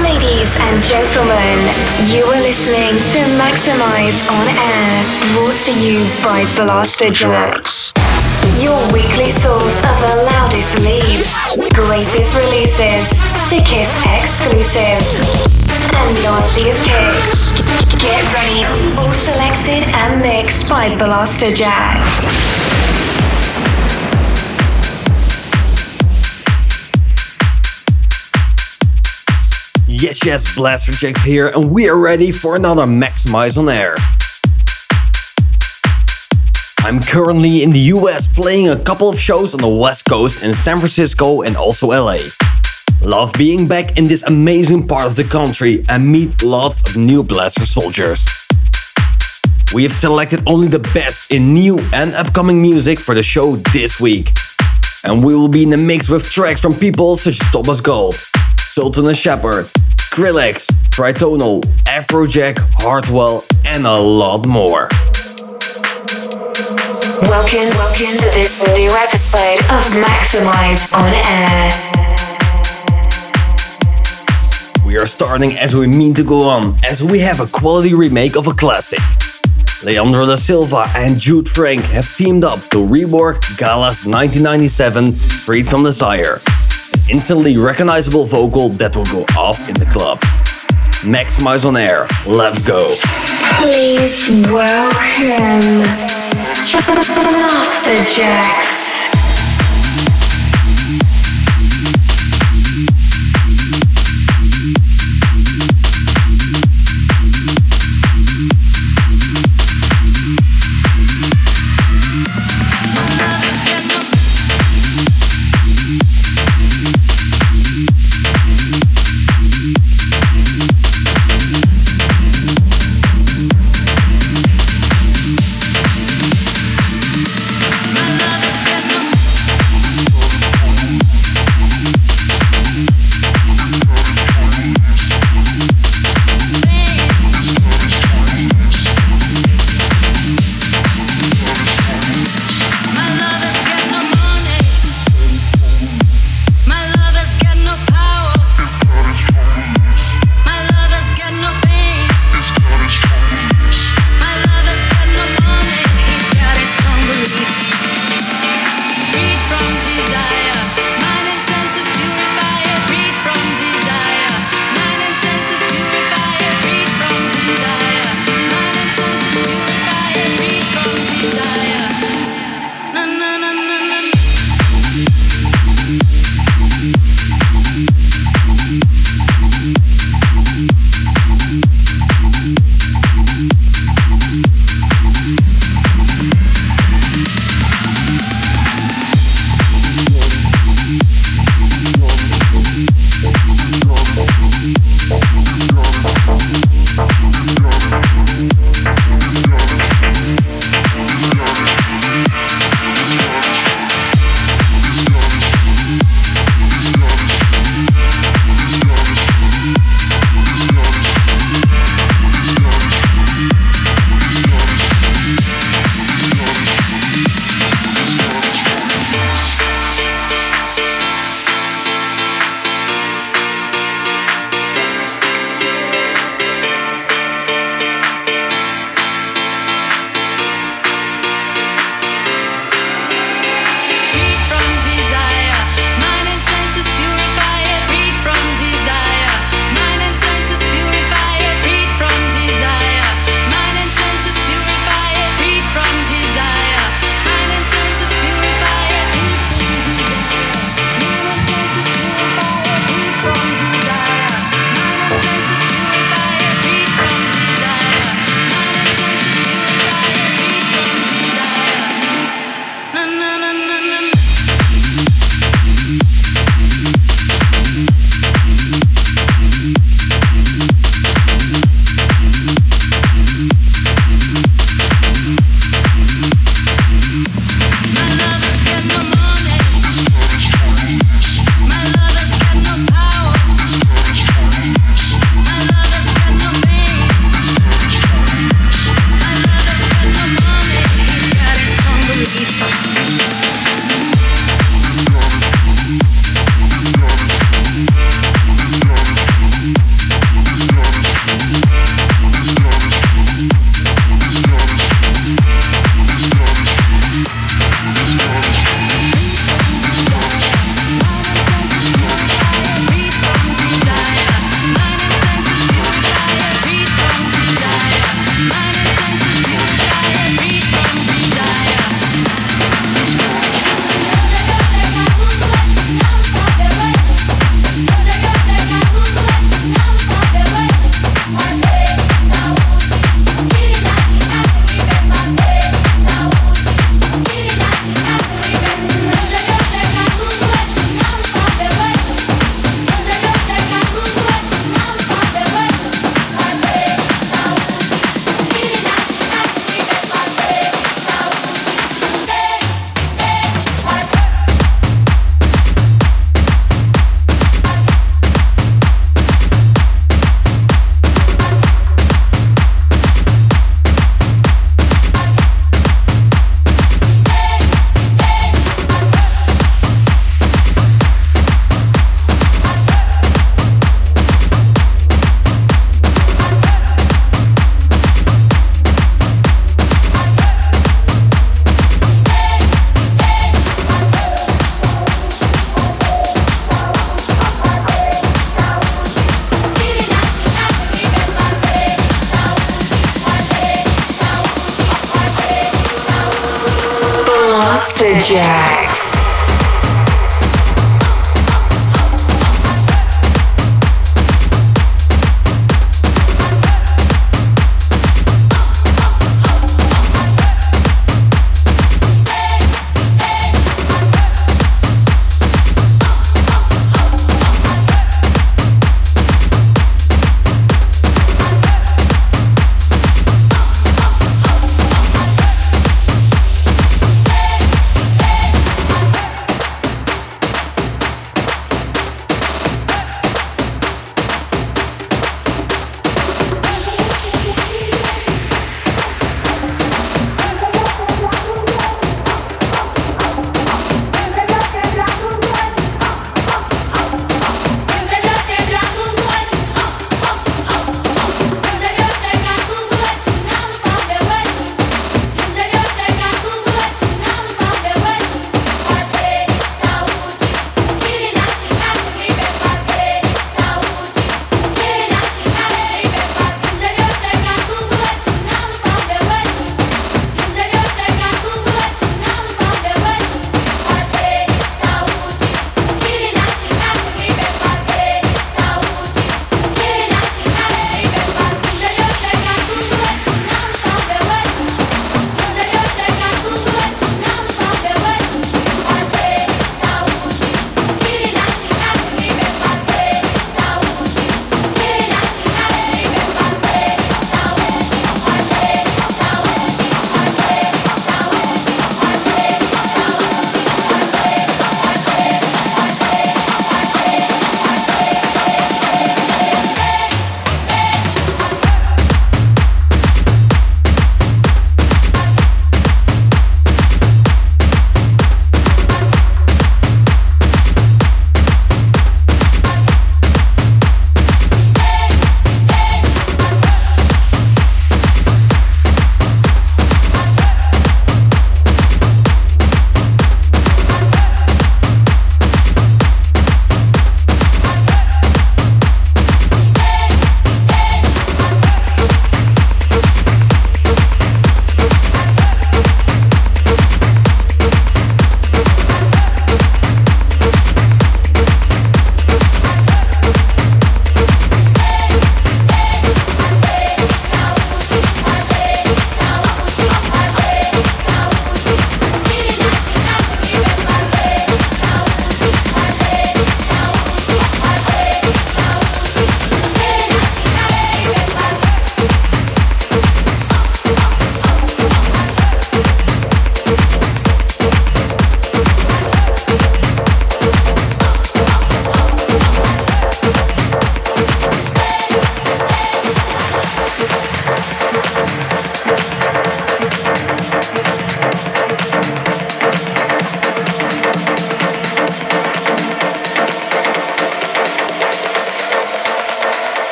Ladies and gentlemen, you are listening to Maxximize on Air, brought to you by Blasterjaxx. Your weekly source of the loudest leads, greatest releases, sickest exclusives, and nastiest kicks. Get ready, all selected and mixed by Blasterjaxx. Yes, yes, Blaster Blasterjaxx here, and we are ready for another Maxximize on Air. I'm currently in the US playing a couple of shows on the West Coast in San Francisco and also LA. Love being back in this amazing part of the country and meet lots of new Blaster soldiers. We have selected only the best in new and upcoming music for the show this week. And we will be in the mix with tracks from people such as Thomas Gold, Sultan and Shepard, Skrillex, Tritonal, Afrojack, Hardwell, and a lot more. Welcome, welcome to this new episode of Maxximize on Air. We are starting as we mean to go on, as we have a quality remake of a classic. Leandro da Silva and Jude Frank have teamed up to rework Gala's 1997 Freed from Desire, instantly recognizable vocal that will go off in the club. Maxximize on air, let's go. Please welcome Master My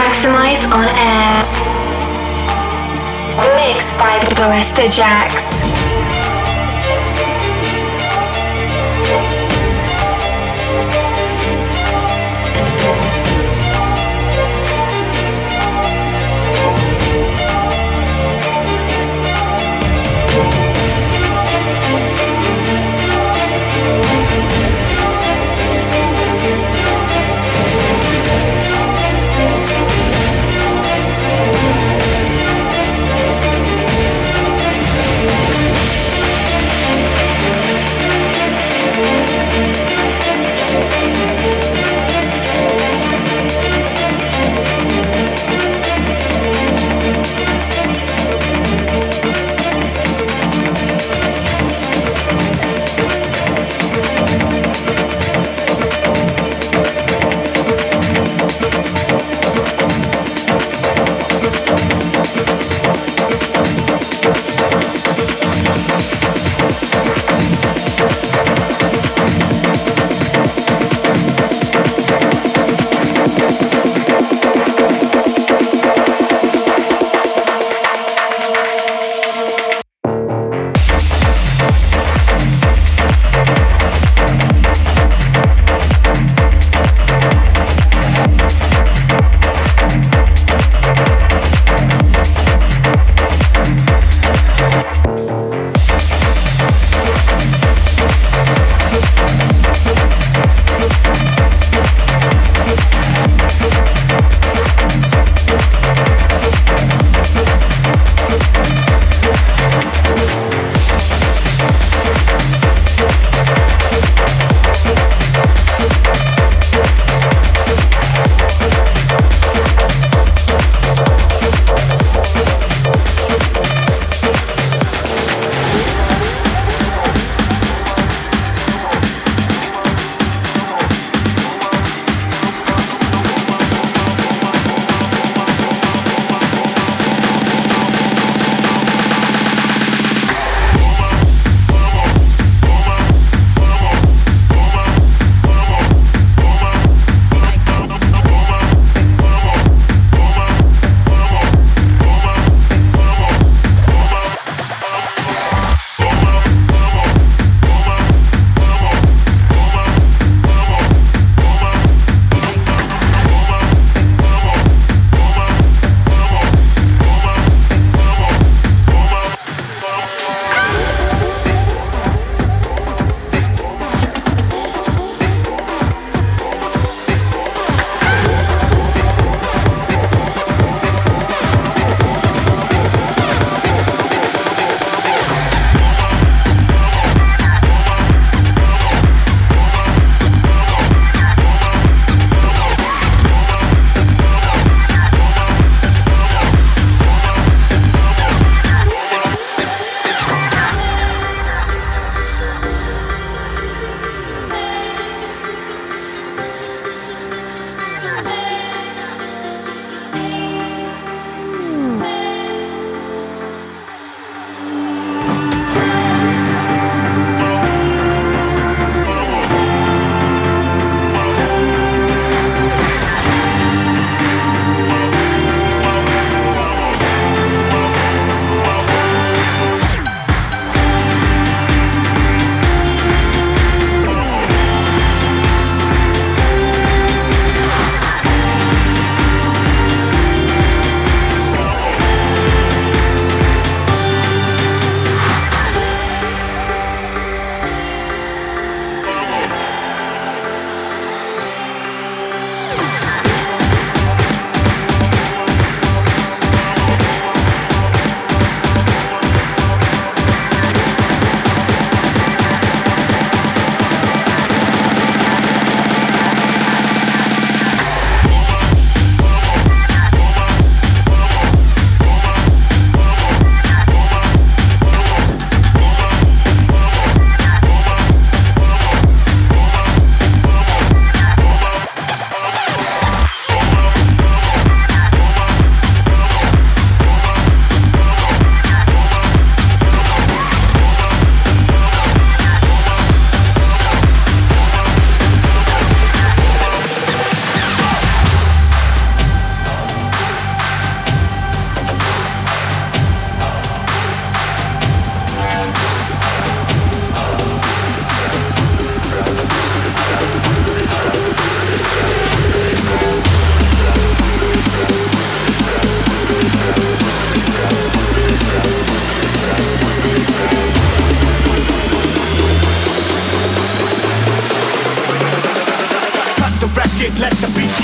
Maxximize on air. Mixed by Blasterjaxx.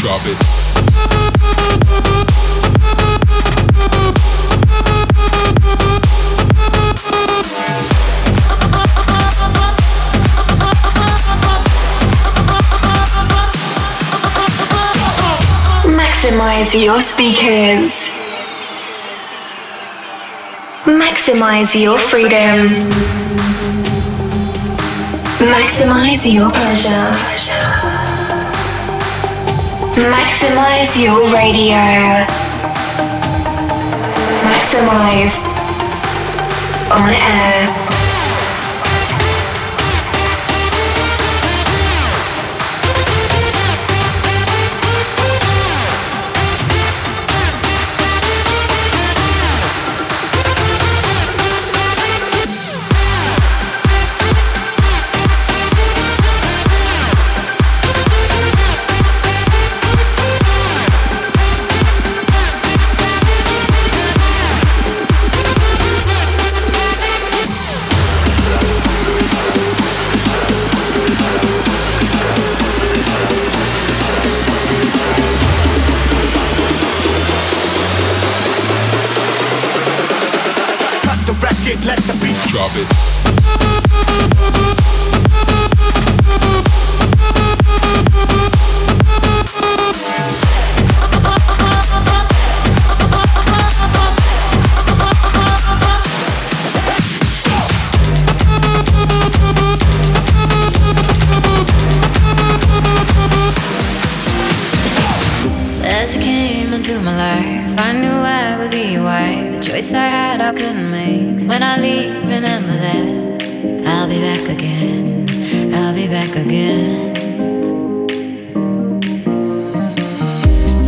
drop it. Maximize your speakers. Maximize your freedom. Maximize your pleasure. Maximize your radio. Maxximize on air. came into my life, I knew I would be your wife. The choice I had, I couldn't make. When I leave, remember that I'll be back again. I'll be back again.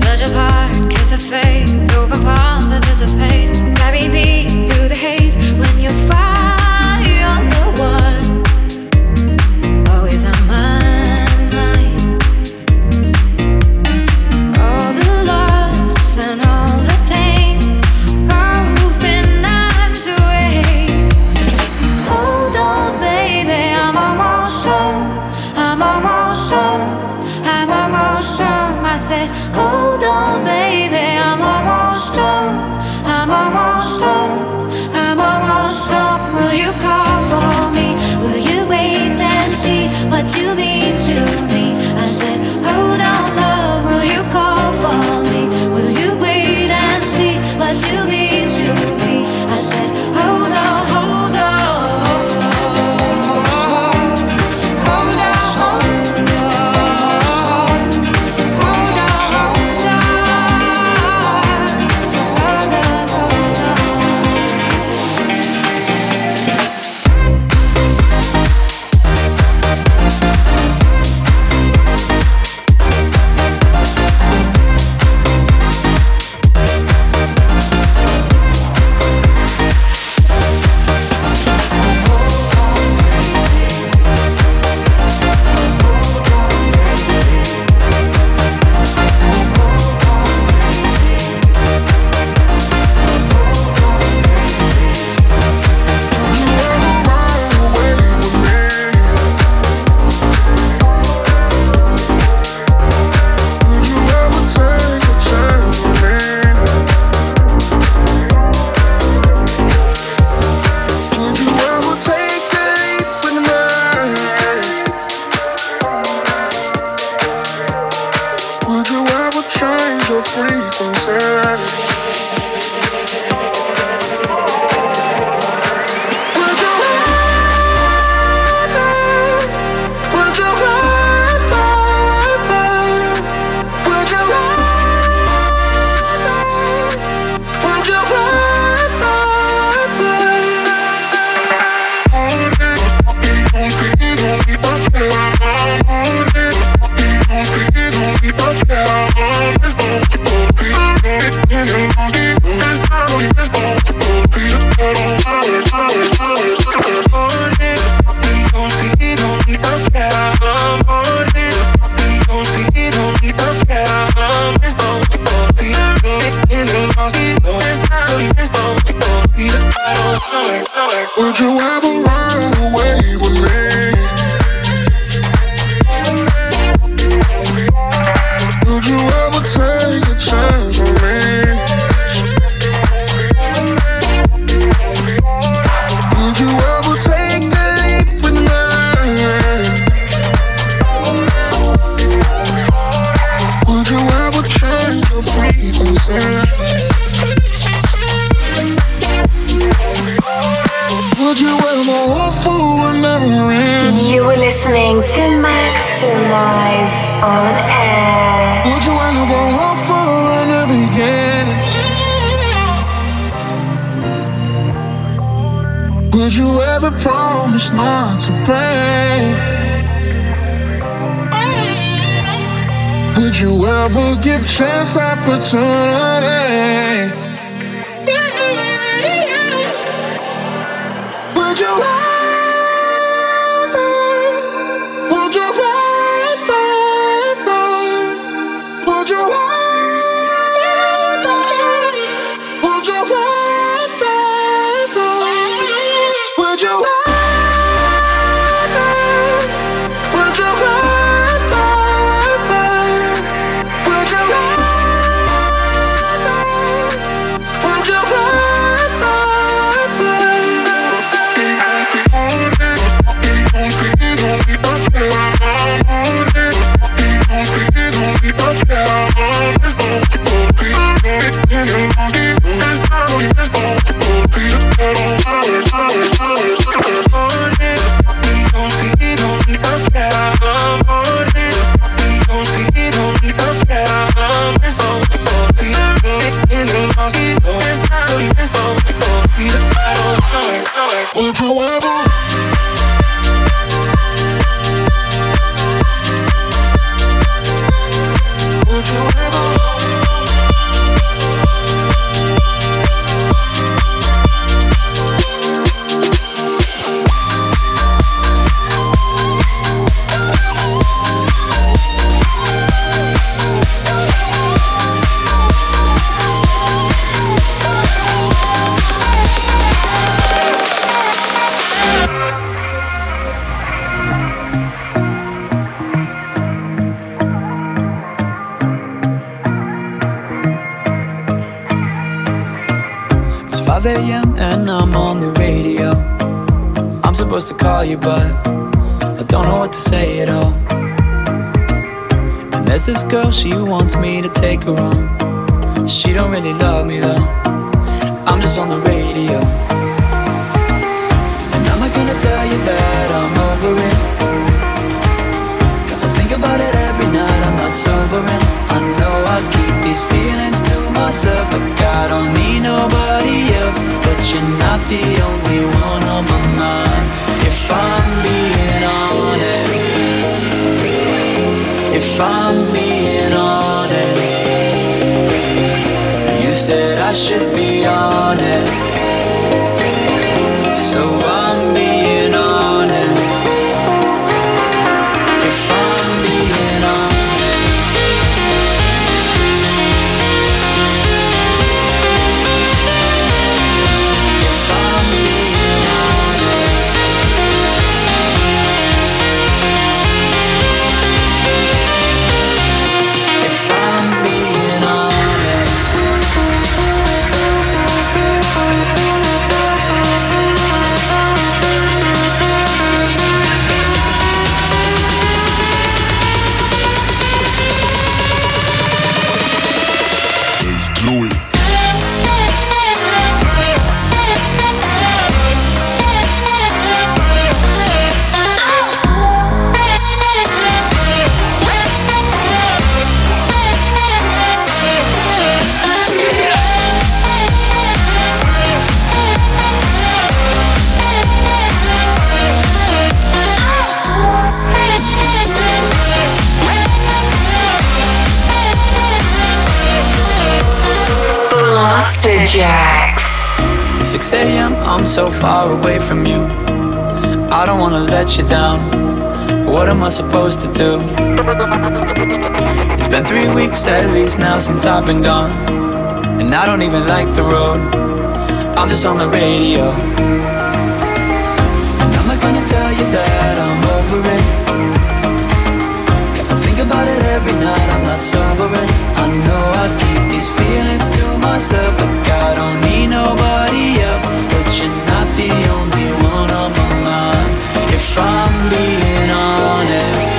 Touch of heart, kiss of faith, over palms to dissipate. Would you ever promise not to break? Would you ever give chance opportunity? Would you a.m. and I'm on the radio. I'm supposed to call you, but I don't know what to say at all. And there's this girl, she wants me to take her home. She don't really love me though. I'm just on the radio. And I'm not gonna tell you that I'm over it. Cause I think about it every night, I'm not sobering. I know I keep these feelings to myself, like I don't need nobody But you're not the only one on my mind. If I'm being honest, if I'm being honest, you said I should be honest. So I'm being It's 6 a.m., I'm so far away from you. I don't wanna let you down. What am I supposed to do? It's been three weeks at least now since I've been gone. And I don't even like the road. I'm just on the radio. And I'm not gonna tell you that I'm over it. Cause I think about it every night, I'm not sobering. I know I these feelings to myself, like I don't need nobody else. But you're not the only one on my mind. If I'm being honest,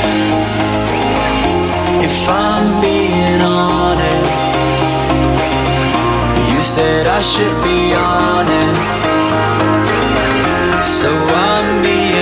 if I'm being honest, you said I should be honest. So I'm being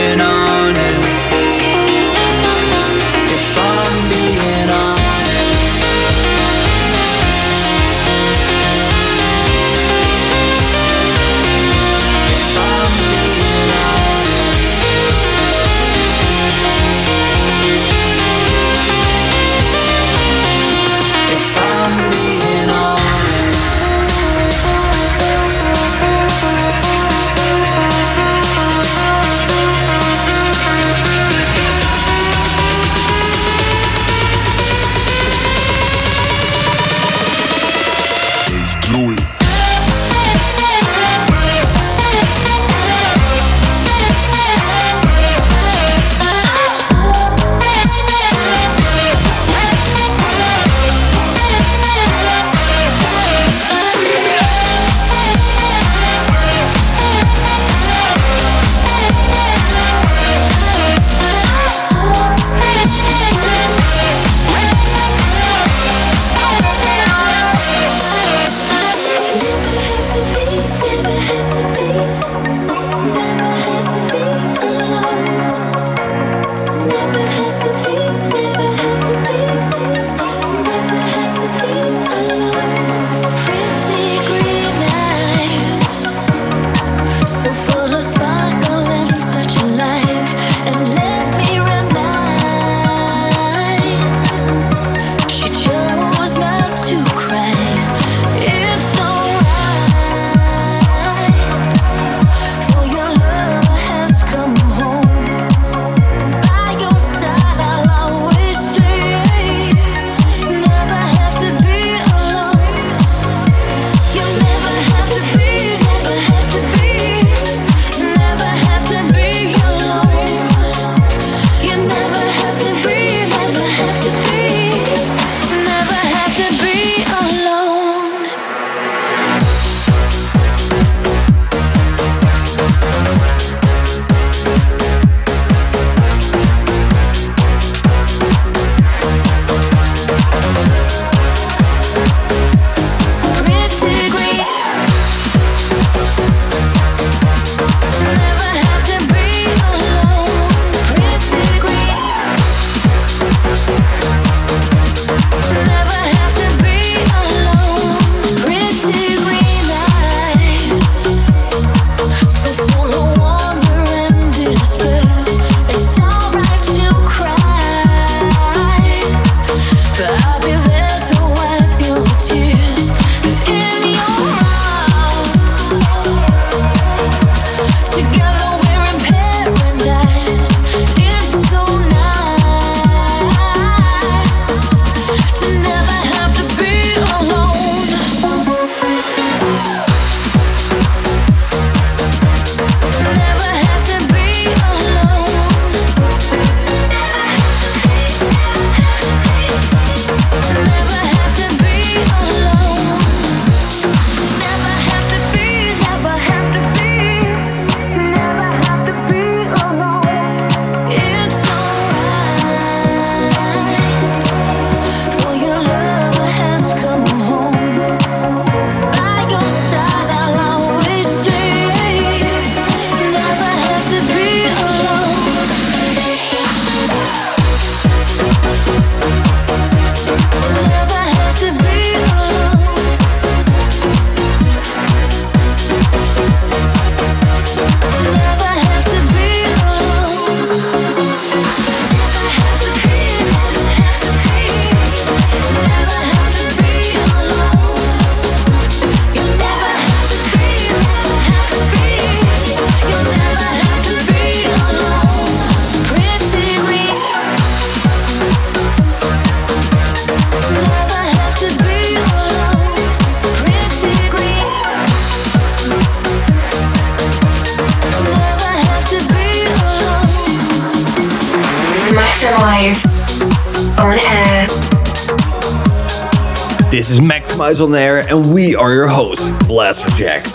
Maxximize on Air, and we are your hosts, Blasterjaxx.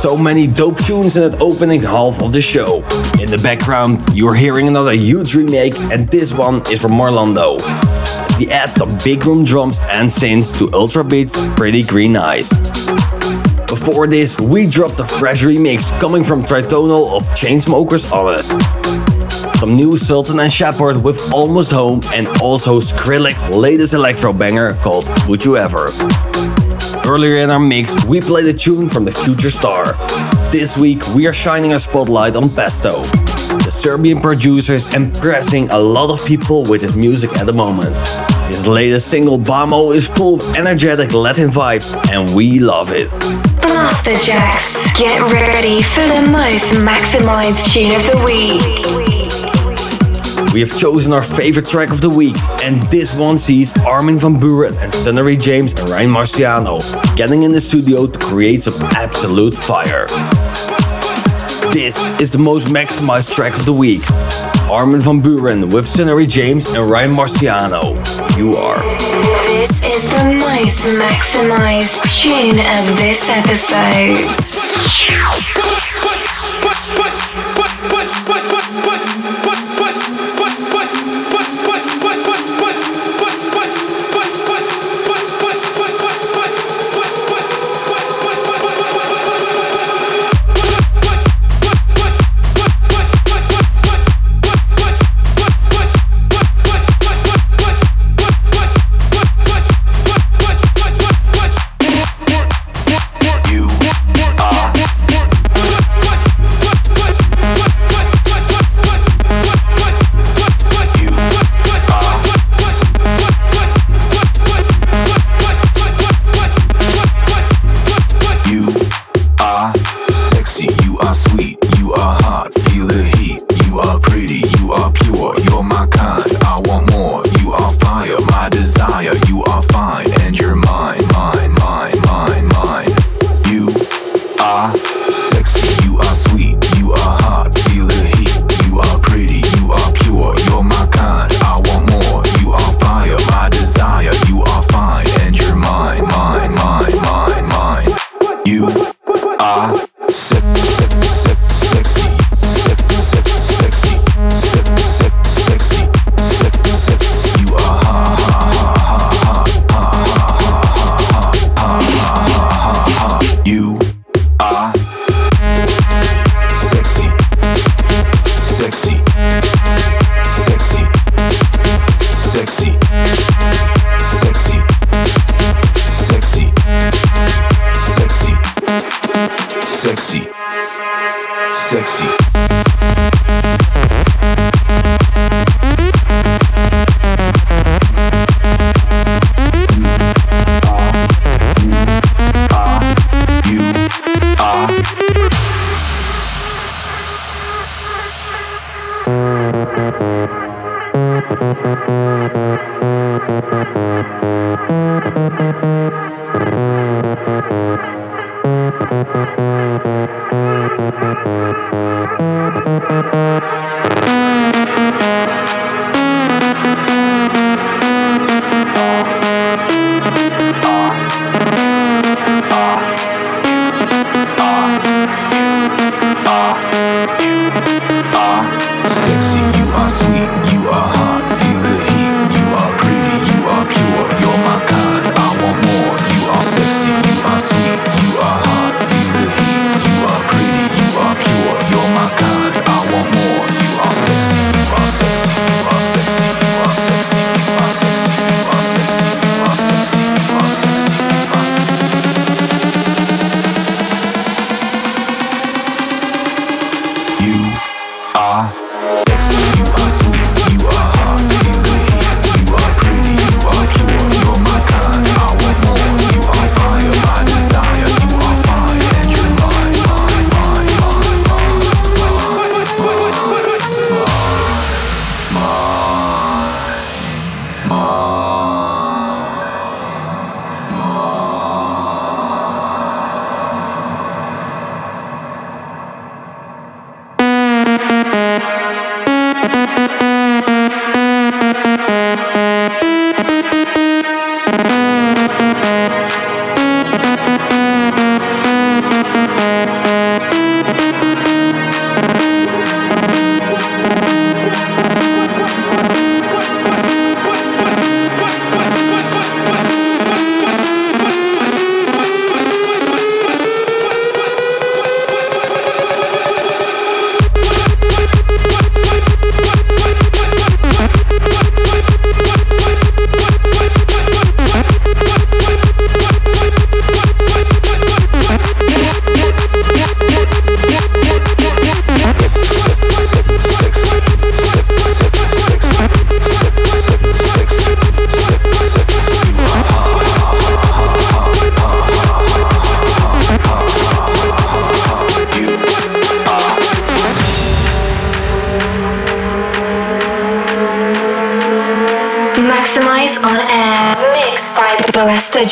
So many dope tunes in that opening half of the show. In the background, you're hearing another huge remake, and this one is from Marlando. He adds some big room drums and synths to Ultrabeat's Pretty Green Eyes. Before this, we dropped a fresh remix coming from Tritonal of Chainsmokers Honest. Some new Sultan and Shepard with Almost Home and also Skrillex's latest electro banger called Would You Ever. Earlier in our mix, we played a tune from the Future Star. This week, we are shining a spotlight on Pesto. The Serbian producer is impressing a lot of people with his music at the moment. His latest single, Bamo, is full of energetic Latin vibes, and we love it. Blasterjaxx, get ready for the most maximized tune of the week. We have chosen our favorite track of the week, and this one sees Armin van Buuren and Sunnery James and Ryan Marciano getting in the studio to create some absolute fire. This is the most maximized track of the week. Armin van Buuren with Sunnery James and Ryan Marciano. You are. This is the most maximized tune of this episode.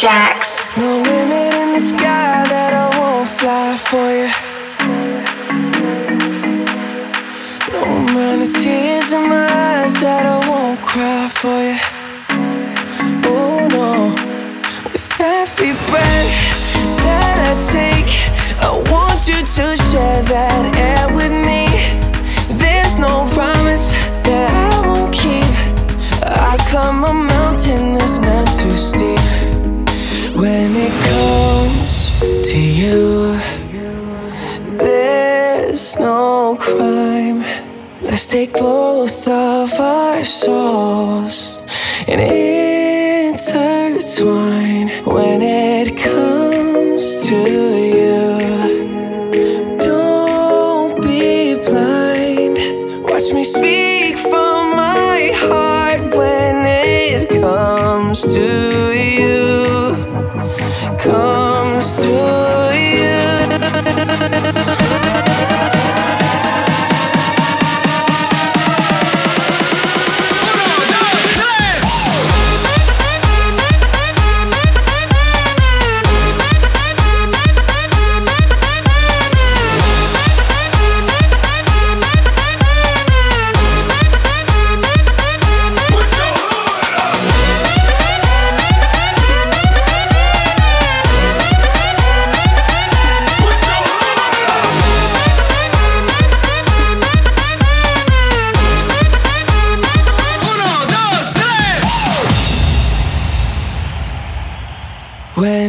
Jack.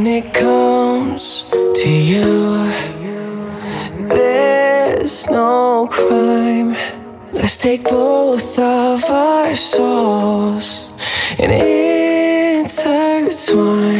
When it comes to you, there's no crime. Let's take both of our souls and intertwine.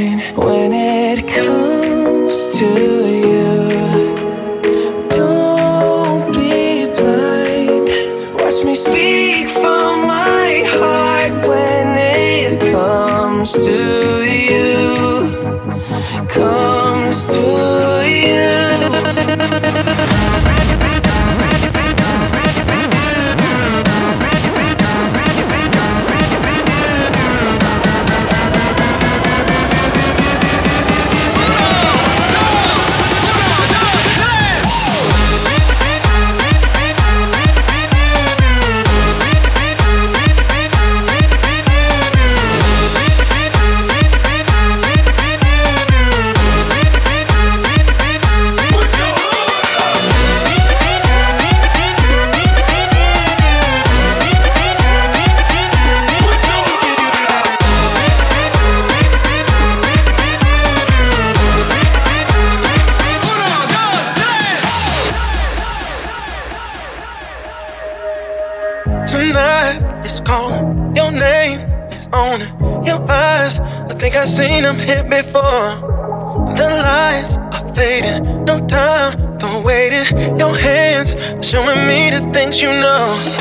showing me the things you know.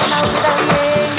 100% bass.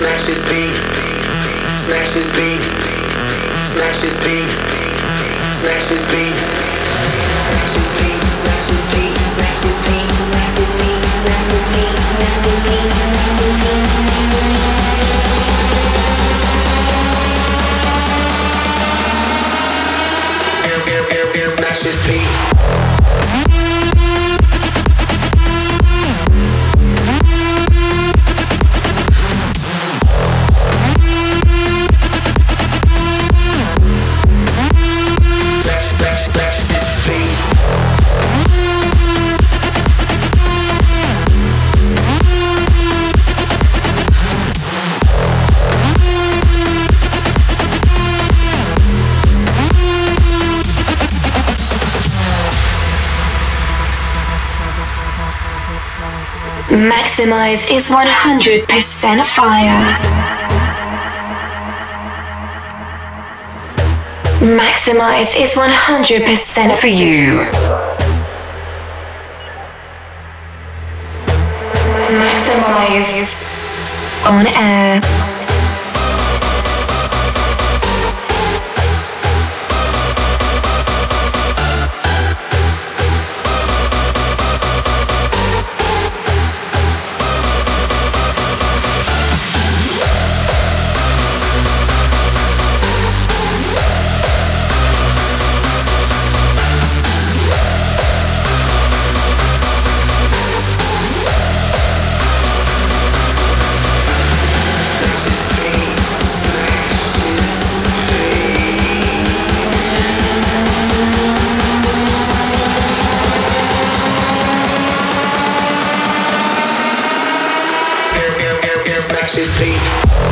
Smash this beat. Smash this beat. Smash this beat. Smash this beat. Smash this beat. Smash this beat. Smash this beat. Smash this beat. Smash this beat. Smash this beat. Smash this beat. Smash this beat. Maxximize is 100% fire. Maxximize is 100% for you. smash this beat.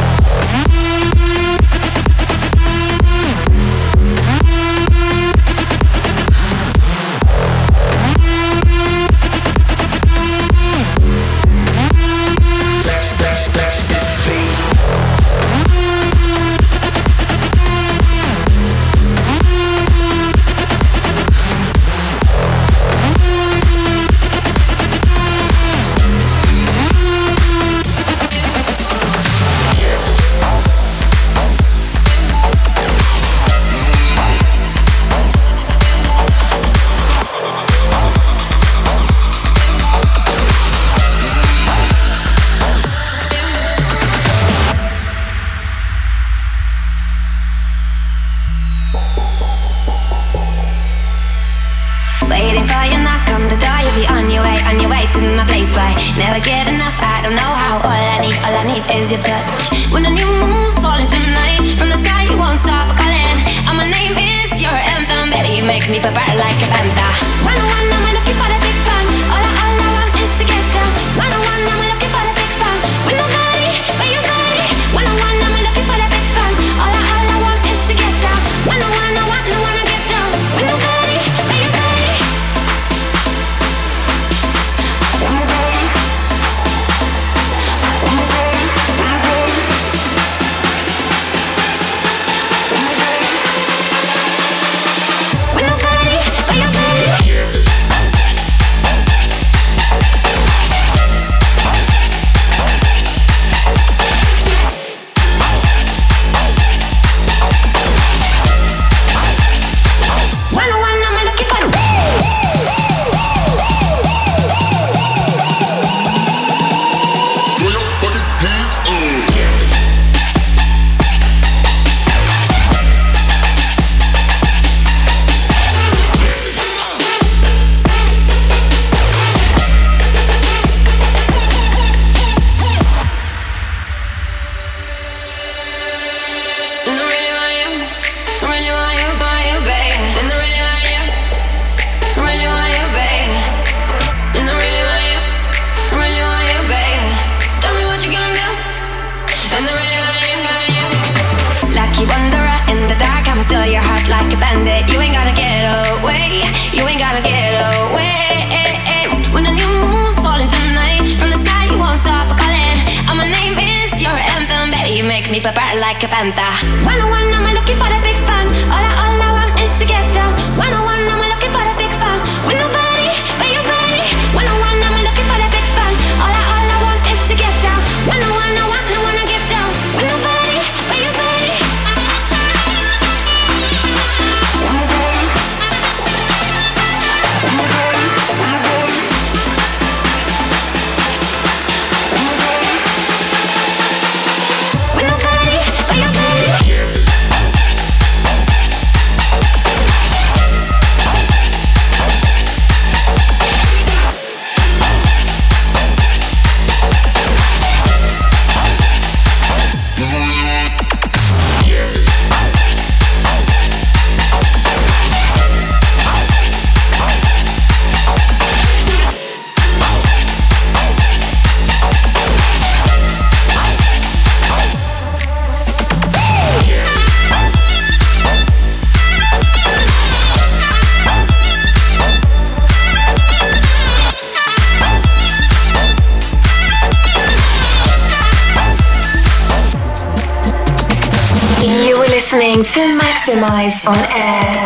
Maxximize on air.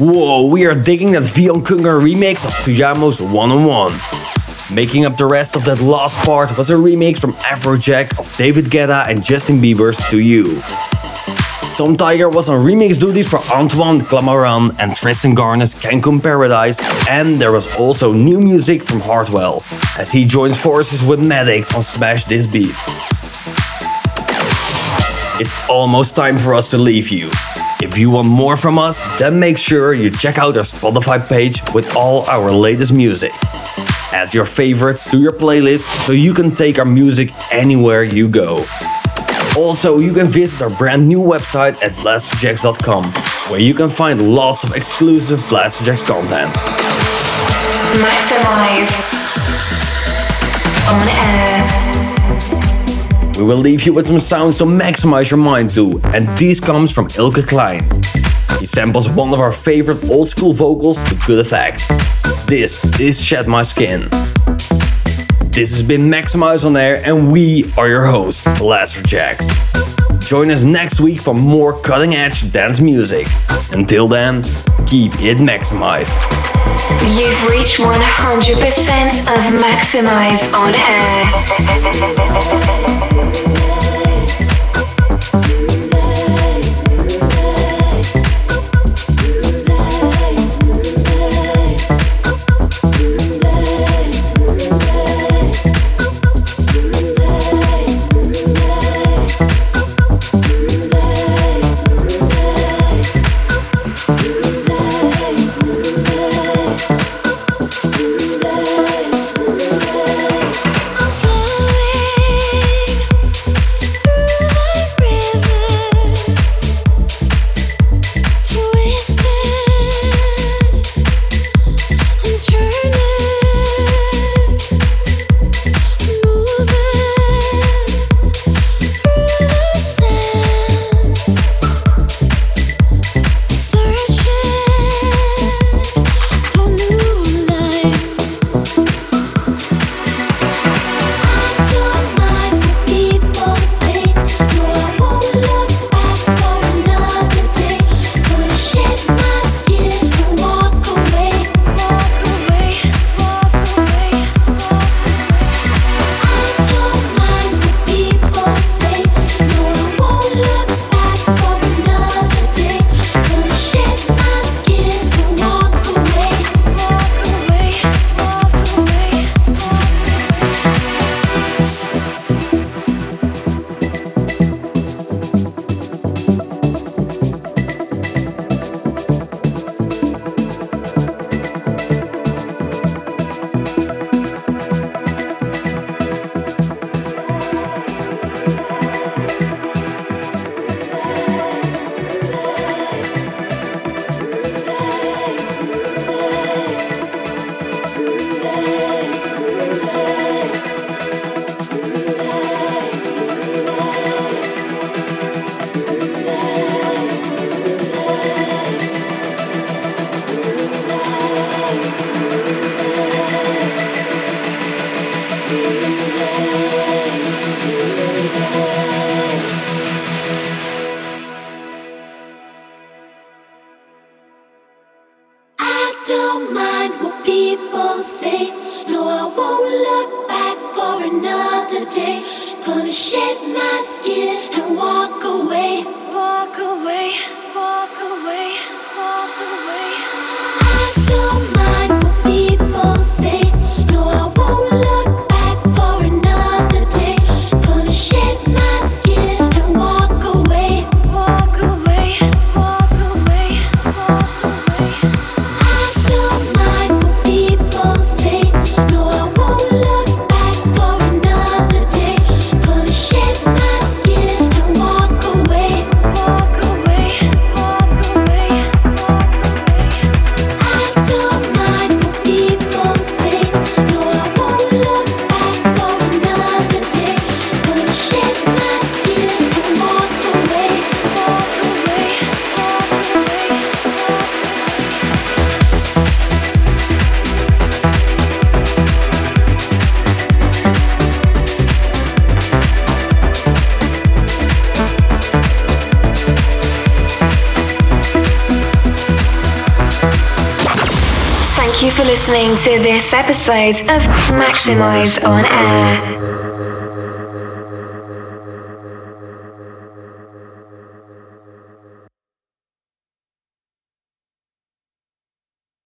Whoa, we are digging that Vion Konger remix of Tujamo's One on One. Making up the rest of that last part was a remix from Afrojack of David Guetta and Justin Bieber's To You. Tom Tiger was on remix duty for Antoine Clamaran and Tristan Garner's Cancun Paradise, and there was also new music from Hardwell, as he joined forces with Maddix on Smash This Beat. It's almost time for us to leave you. If you want more from us, then make sure you check out our Spotify page with all our latest music. Add your favorites to your playlist so you can take our music anywhere you go. Also, you can visit our brand new website at blasterjaxx.com, where you can find lots of exclusive Blasterjaxx content. Maxximize on air. We will leave you with some sounds to maximize your mind to, and this comes from Ilke Klein. He samples one of our favorite old school vocals to good effect. This is Shed My Skin. This has been Maxximize on Air, and we are your hosts, Blasterjaxx. Join us next week for more cutting edge dance music. Until then, keep it maximized. You've reached 100% of Maxximize on air. This episode of Maxximize on Air.